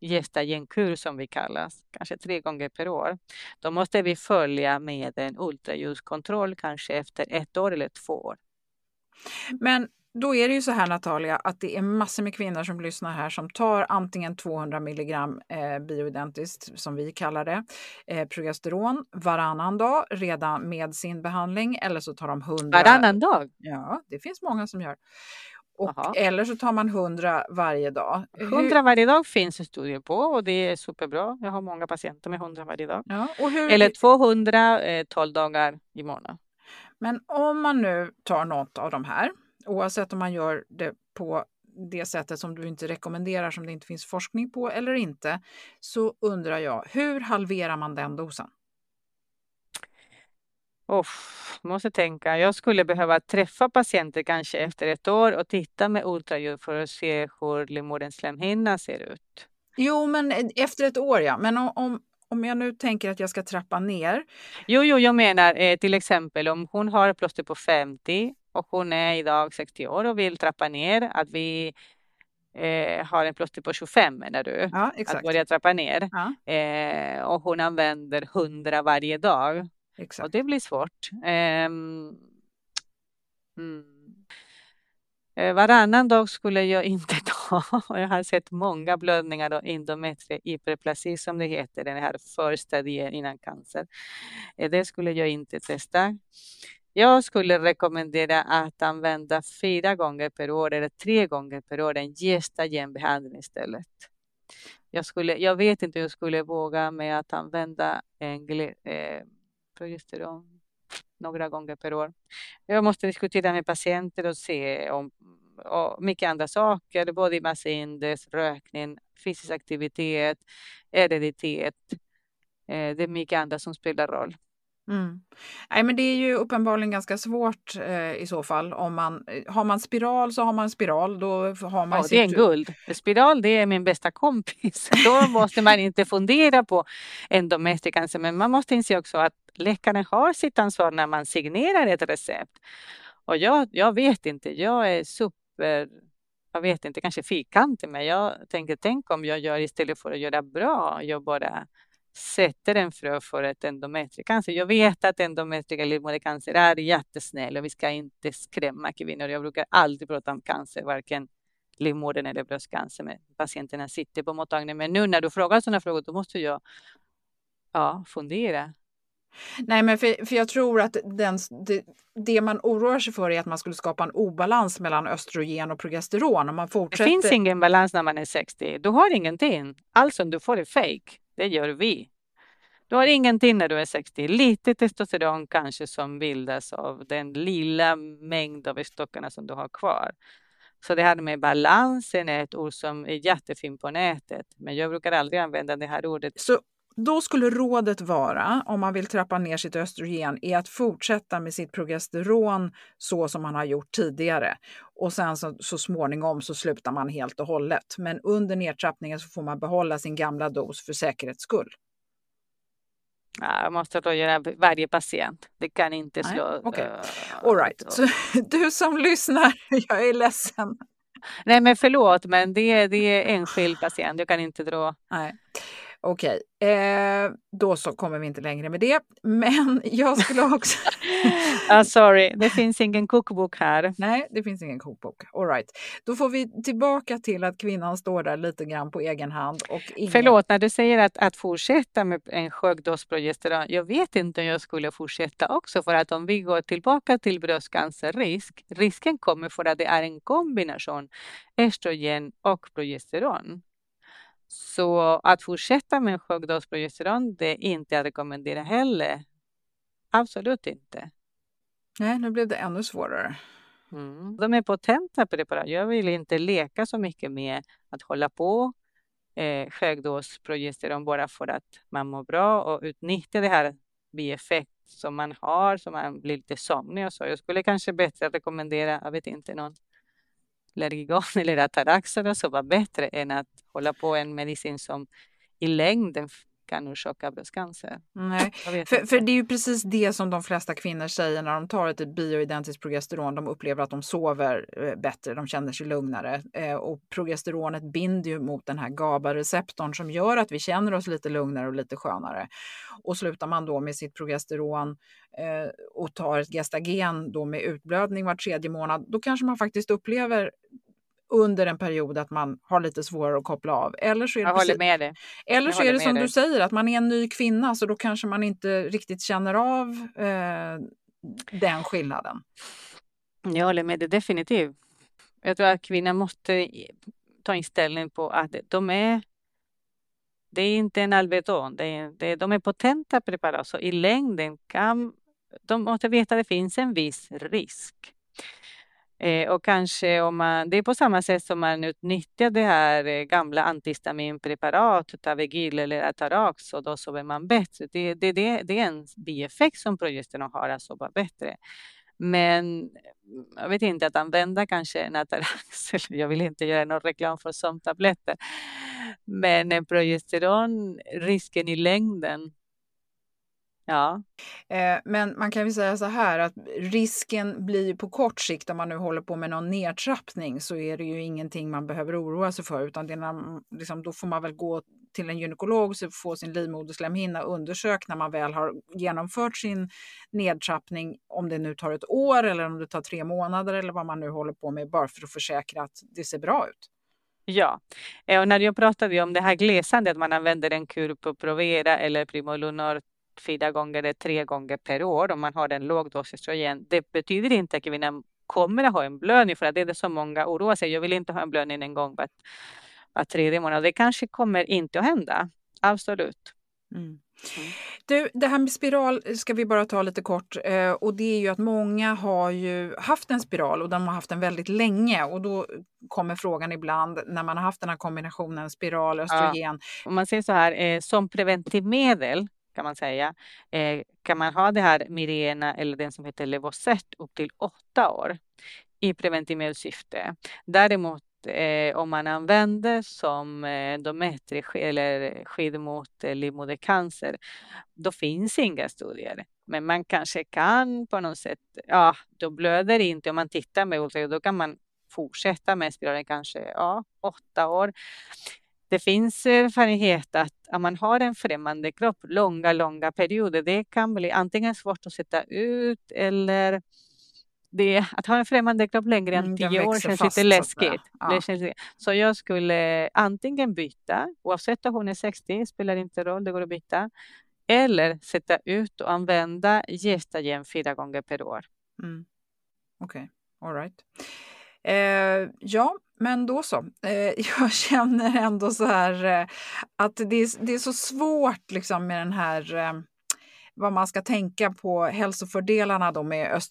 gestagenkur som vi kallas, kanske tre gånger per år. Då måste vi följa med en ultraljudskontroll kanske efter ett år eller två år.
Men då är det ju så här Natalia att det är massor med kvinnor som lyssnar här som tar antingen 200 milligram eh, bioidentiskt som vi kallar det, eh, progesteron varannan dag redan med sin behandling eller så tar de 100.
Varannan dag?
Ja, det finns många som gör. Och, eller så tar man 100 varje dag.
100 varje dag finns det studier på och det är superbra. Jag har många patienter med 100 varje dag.
Ja,
hur... Eller 200 eh, 12 dagar i månaden.
Men om man nu tar något av de här oavsett om man gör det på det sättet som du inte rekommenderar som det inte finns forskning på eller inte, så undrar jag, hur halverar man den dosen?
Oh, måste tänka. Jag skulle behöva träffa patienter kanske efter ett år och titta med ultraljud för att se hur livmoderns slemhinna ser ut.
Jo, men efter ett år ja. Men om, om jag nu tänker att jag ska trappa ner.
Jo, jo, jag menar eh, till exempel om hon har plåster på 50 och hon är idag 60 år och vill trappa ner, att vi eh, har en plåster på 25 menar du?
Ja, exakt.
Att börja trappa ner.
Ja.
Eh, och hon använder 100 varje dag.
Exakt.
Och det blir svårt. Eh, mm. Eh, varannan dag skulle jag inte ta. Jag har sett många blödningar och endometriehyperplasi som det heter, den här första delen innan cancer. Eh, det skulle jag inte testa. Jag skulle rekommendera att använda fyra gånger per år eller tre gånger per år en gestagenbehandling istället. Jag, skulle, jag vet inte hur jag skulle våga med att använda en eh, progesteron några gånger per år. Jag måste diskutera med patienter och se om och mycket andra saker, både massindex, rökning, fysisk aktivitet, ereditet. Eh, det är mycket andra som spelar roll.
Mm. Nej, men det är ju uppenbarligen ganska svårt eh, i så fall. Om man, eh, har man spiral så har man spiral. Då har man
ja, det är en guld. Spiral det är min bästa kompis. Då måste man inte fundera på endometricancer. Men man måste inse också att läkaren har sitt ansvar när man signerar ett recept. Och jag, jag vet inte, jag är super jag vet inte, kanske fyrkantig, men jag tänker tänk om jag gör istället för att göra bra, jag bara sätter en frö för ett endometriecancer. Jag vet att endometrial livmodercancer är jättesnäll och vi ska inte skrämma kvinnor. Jag brukar aldrig prata om cancer, varken livmodern eller bröstcancer med patienterna sitter på mottagningen. Men nu när du frågar sådana frågor, då måste jag ja, fundera.
Nej, men för, för jag tror att den, det, det, man oroar sig för är att man skulle skapa en obalans mellan östrogen och progesteron. Om man fortsätter...
Det finns ingen balans när man är 60. Du har ingenting. Allt som du får är fake. Det gör vi. Du har ingenting när du är 60. Lite testosteron kanske som bildas av den lilla mängd av stockarna som du har kvar. Så det här med balansen är ett ord som är jättefint på nätet. Men jag brukar aldrig använda det här ordet.
Så då skulle rådet vara, om man vill trappa ner sitt östrogen, är att fortsätta med sitt progesteron så som man har gjort tidigare. Och sen så, så småningom så slutar man helt och hållet. Men under nedtrappningen så får man behålla sin gamla dos för säkerhets skull.
Ja, jag måste då göra varje patient. Det kan inte slå...
Okay. Uh, All right. Så, du som lyssnar, jag är ledsen.
Nej, men förlåt, men det, det är enskild patient. Jag kan inte dra...
Nej. Okej, eh, då så kommer vi inte längre med det. Men jag skulle också...
ah, sorry, det finns ingen kokbok här.
Nej, det finns ingen kokbok. All right. Då får vi tillbaka till att kvinnan står där lite grann på egen hand. Och ingen...
Förlåt, när du säger att, att fortsätta med en hög dos progesteron. Jag vet inte om jag skulle fortsätta också för att om vi går tillbaka till bröstcancerrisk, risken kommer för att det är en kombination estrogen och progesteron. Så att fortsätta med hög dos progesteron, det är inte att rekommendera heller. Absolut inte.
Nej, nu blev det ännu svårare.
Mm. De är potenta preparat. Jag vill inte leka så mycket med att hålla på eh, högdos progesteron bara för att man mår bra och utnyttja det här bieffekt som man har, så man blir lite somnig och så. Jag skulle kanske bättre rekommendera, jag vet inte, någon Lergigon eller Atarax som var bättre än att hålla på en medicin som i längden kan orsaka bröstcancer.
Nej, för, för, det är ju precis det som de flesta kvinnor säger när de tar ett bioidentiskt progesteron. De upplever att de sover eh, bättre, de känner sig lugnare. Eh, och progesteronet binder ju mot den här GABA-receptorn som gör att vi känner oss lite lugnare och lite skönare. Och slutar man då med sitt progesteron eh, och tar ett gestagen då med utblödning var tredje månad, då kanske man faktiskt upplever under en period att man har lite svårare att koppla av. Eller så är det,
jag håller med dig.
Eller så är det som dig. du säger, att man är en ny kvinna så då kanske man inte riktigt känner av eh, den skillnaden.
Jag håller med dig definitivt. Jag tror att kvinnor måste ta inställning på att de är det är inte en Alvedon, det är, det, de är potenta preparat, så i längden kan de måste veta att det finns en viss risk. Eh, och kanske om man, det är på samma sätt som man utnyttjar det här eh, gamla antihistaminpreparat, Tavegil eller Atarax, och då sover man bättre. Det, det, det, det är en bieffekt som progesteron har, att sova bättre. Men mm, jag vet inte, att använda kanske en Atarax, jag vill inte göra någon reklam för sömntabletter, men en progesteron, risken i längden Ja.
Eh, men man kan väl säga så här att risken blir på kort sikt om man nu håller på med någon nedtrappning så är det ju ingenting man behöver oroa sig för utan det är när, liksom, då får man väl gå till en gynekolog och få sin livmoderslemhinna undersökt när man väl har genomfört sin nedtrappning. Om det nu tar ett år eller om det tar tre månader eller vad man nu håller på med bara för att försäkra att det ser bra ut.
Ja, eh, och när jag pratade om det här gläsandet, att man använder en kur på Provera eller Primolunor fyra gånger eller tre gånger per år om man har en låg dos östrogen. Det betyder inte att kvinnan kommer att ha en blödning för att det är det som många oroar sig. Jag vill inte ha en blödning en gång var, var tredje månad. Det kanske kommer inte att hända. Absolut. Mm.
Mm. Du, det här med spiral ska vi bara ta lite kort. Eh, och det är ju att många har ju haft en spiral och de har haft den väldigt länge. Och då kommer frågan ibland när man har haft den här kombinationen spiral, östrogen. Ja.
Om man säger så här, eh, som preventivmedel kan man säga. Eh, kan man ha det här Mirena eller den som heter Levocert, upp till åtta år i preventivt syfte. Däremot eh, om man använder som eh, Dometri eller skydd mot eh, livmodercancer, då finns inga studier. Men man kanske kan på något sätt, ja, då blöder det inte om man tittar med ultraljud, då kan man fortsätta med spiralen kanske ja, åtta år. Det finns erfarenhet att om man har en främmande kropp långa, långa perioder, det kan bli antingen svårt att sätta ut eller det, att ha en främmande kropp längre än mm, tio år känns lite läskigt. Ja. Så jag skulle antingen byta, oavsett om hon är 60, spelar inte roll, det går att byta. Eller sätta ut och använda gestagen fyra gånger per år.
Mm. Okej, okay. all right. Eh, ja, men då så. Eh, jag känner ändå så här eh, att det är, det är så svårt liksom med den här eh, vad man ska tänka på hälsofördelarna då med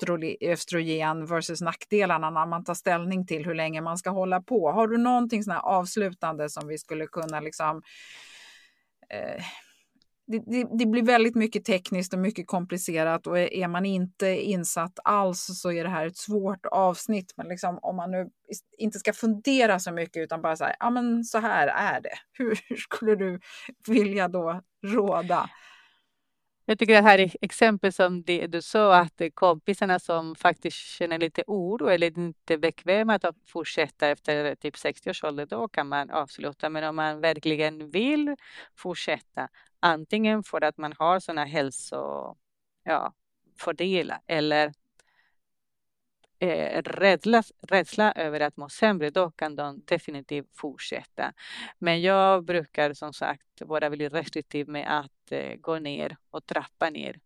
östrogen versus nackdelarna när man tar ställning till hur länge man ska hålla på. Har du någonting sån avslutande som vi skulle kunna liksom eh, det, det, det, blir väldigt mycket tekniskt och mycket komplicerat och är man inte insatt alls så är det här ett svårt avsnitt. Men liksom, om man nu inte ska fundera så mycket utan bara så här, ja men så här är det. Hur skulle du vilja då råda?
Jag tycker det här är exempel som det du sa att kompisarna som faktiskt känner lite oro eller inte bekväma att fortsätta efter typ 60 års ålder, då kan man avsluta. Men om man verkligen vill fortsätta, antingen för att man har sådana hälsofördelar ja, eller eh, rädsla, rädsla över att må sämre, då kan de definitivt fortsätta. Men jag brukar som sagt vara väldigt restriktiv med att eh, gå ner och trappa ner.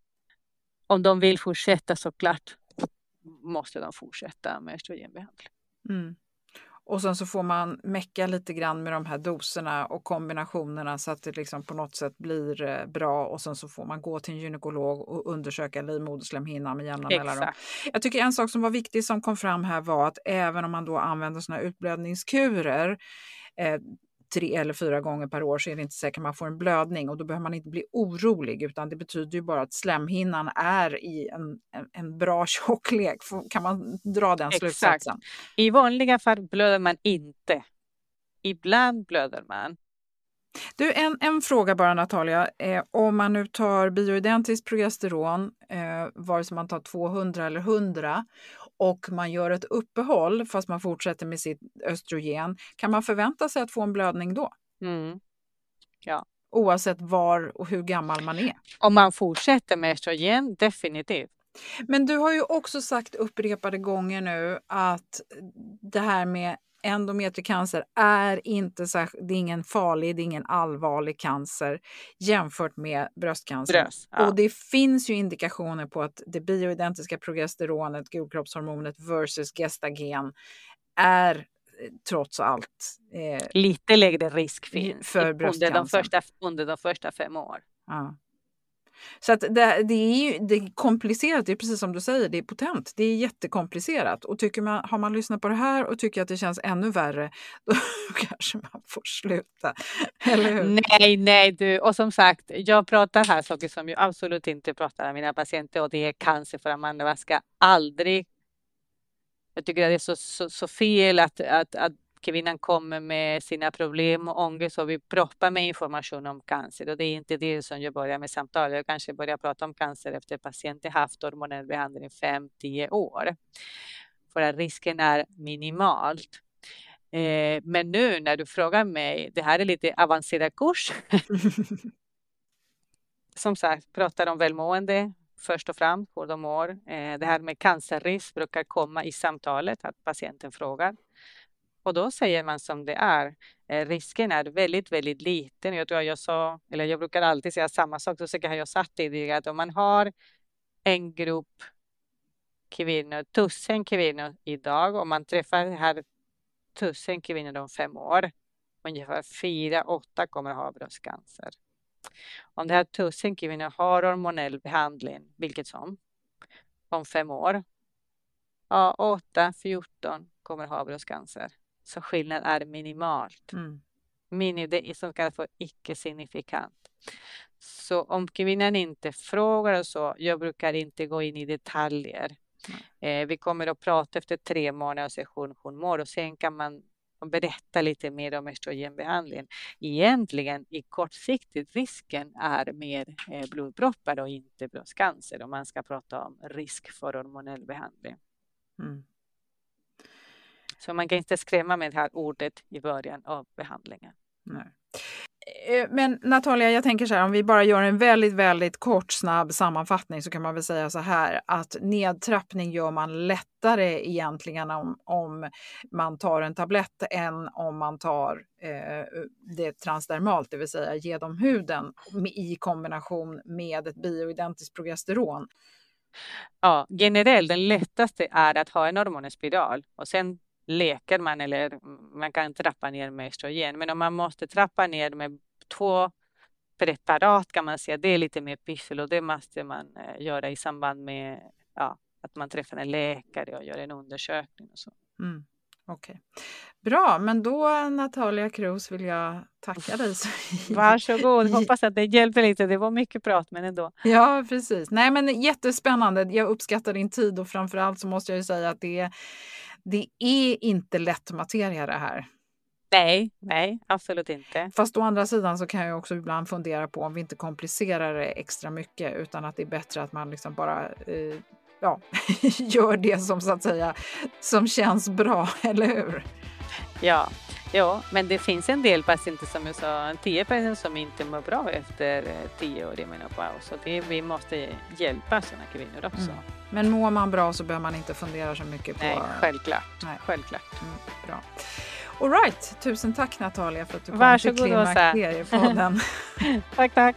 Om de vill fortsätta såklart måste de fortsätta med östrogenbehandling. Mm.
Och sen så får man mecka lite grann med de här doserna och kombinationerna så att det liksom på något sätt blir eh, bra och sen så får man gå till en gynekolog och undersöka livmoderslemhinnan med jämna mellanrum. Jag tycker en sak som var viktig som kom fram här var att även om man då använder såna utblödningskurer eh, tre eller fyra gånger per år så är det inte säkert att man får en blödning och då behöver man inte bli orolig utan det betyder ju bara att slemhinnan är i en, en, en bra tjocklek. Kan man dra den Exakt. slutsatsen?
I vanliga fall blöder man inte. Ibland blöder man.
Du, en, en fråga bara Natalia. Eh, om man nu tar bioidentiskt progesteron, eh, vare sig man tar 200 eller 100 och man gör ett uppehåll fast man fortsätter med sitt östrogen, kan man förvänta sig att få en blödning då?
Mm. Ja.
Oavsett var och hur gammal man är?
Om man fortsätter med östrogen, definitivt.
Men du har ju också sagt upprepade gånger nu att det här med endometriecancer är inte särskilt, det är ingen farlig, det är ingen allvarlig cancer jämfört med bröstcancer. Bröst, ja. Och det finns ju indikationer på att det bioidentiska progesteronet, gulkroppshormonet versus gestagen är eh, trots allt
eh, lite lägre risk finns för. Under de första, under de första fem åren.
Ja. Så att det, det, är ju det är komplicerat, det är precis som du säger, det är potent. Det är jättekomplicerat. Och tycker man, har man lyssnat på det här och tycker att det känns ännu värre, då kanske man får sluta. Eller hur?
Nej, nej du. Och som sagt, jag pratar här saker som jag absolut inte pratar med mina patienter och det är cancer för Amanda ska aldrig jag tycker att det är så, så, så fel att, att, att kvinnan kommer med sina problem och ångest och vi proppar med information om cancer och det är inte det som jag börjar med samtal. Jag kanske börjar prata om cancer efter patienten haft hormonell behandling i 5-10 år. För att risken är minimalt. Eh, men nu när du frågar mig, det här är lite avancerad kurs. Som sagt, pratar om välmående, först och främst hur de mår. Eh, det här med cancerrisk brukar komma i samtalet, att patienten frågar. Och då säger man som det är. Eh, risken är väldigt, väldigt liten. Jag tror jag sa, eller jag brukar alltid säga samma sak, så säkert har jag sagt tidigare, att om man har en grupp kvinnor, tusen kvinnor idag, och man träffar här tusen kvinnor om fem år, ungefär fyra, åtta kommer att ha bröstcancer. Om det här tusen kvinnor har hormonell behandling, vilket som, om fem år, ja, 8, 14 kommer att ha bröstcancer. Så skillnaden är minimalt. Mm. Mini, det är som kallas för icke-signifikant. Så om kvinnan inte frågar och så, jag brukar inte gå in i detaljer. Eh, vi kommer att prata efter tre månader och se hur hon mår och sen kan man berätta lite mer om östrogenbehandlingen. Egentligen i kortsiktigt risken är mer eh, blodproppar och inte bröstcancer om man ska prata om risk för hormonell behandling. Mm. Så man kan inte skrämma med det här ordet i början av behandlingen. Nej.
Eh, men Natalia, jag tänker så här, om vi bara gör en väldigt, väldigt kort, snabb sammanfattning så kan man väl säga så här att nedtrappning gör man lättare egentligen om, om man tar en tablett än om man tar eh, det transdermalt, det vill säga genom huden i kombination med ett bioidentiskt progesteron.
Ja, generellt den lättaste är att ha en hormonspiral och sen läker man eller man kan trappa ner med östrogen. Men om man måste trappa ner med två preparat kan man säga, det är lite mer piffel och det måste man eh, göra i samband med ja, att man träffar en läkare och gör en undersökning och så.
Mm. Okej. Okay. Bra, men då Natalia Cruz vill jag tacka dig.
Varsågod, hoppas att det hjälper lite. Det var mycket prat, men ändå.
Ja, precis. Nej, men jättespännande. Jag uppskattar din tid och framför allt så måste jag ju säga att det, det är inte lätt materia det här.
Nej, nej, absolut inte.
Fast å andra sidan så kan jag också ibland fundera på om vi inte komplicerar det extra mycket utan att det är bättre att man liksom bara eh, ja, gör det som så att säga som känns bra, eller hur?
Ja, ja, men det finns en del patienter som jag sa, 10 patienter som inte mår bra efter 10 år i menopaus. Så det, vi måste hjälpa sådana kvinnor också. Mm.
Men mår man bra så behöver man inte fundera så mycket på...
Nej, självklart. Nej. självklart.
Mm, bra. All right. Tusen tack Natalia för att du kom Varsågod, till Klimakteriepodden.
tack, tack.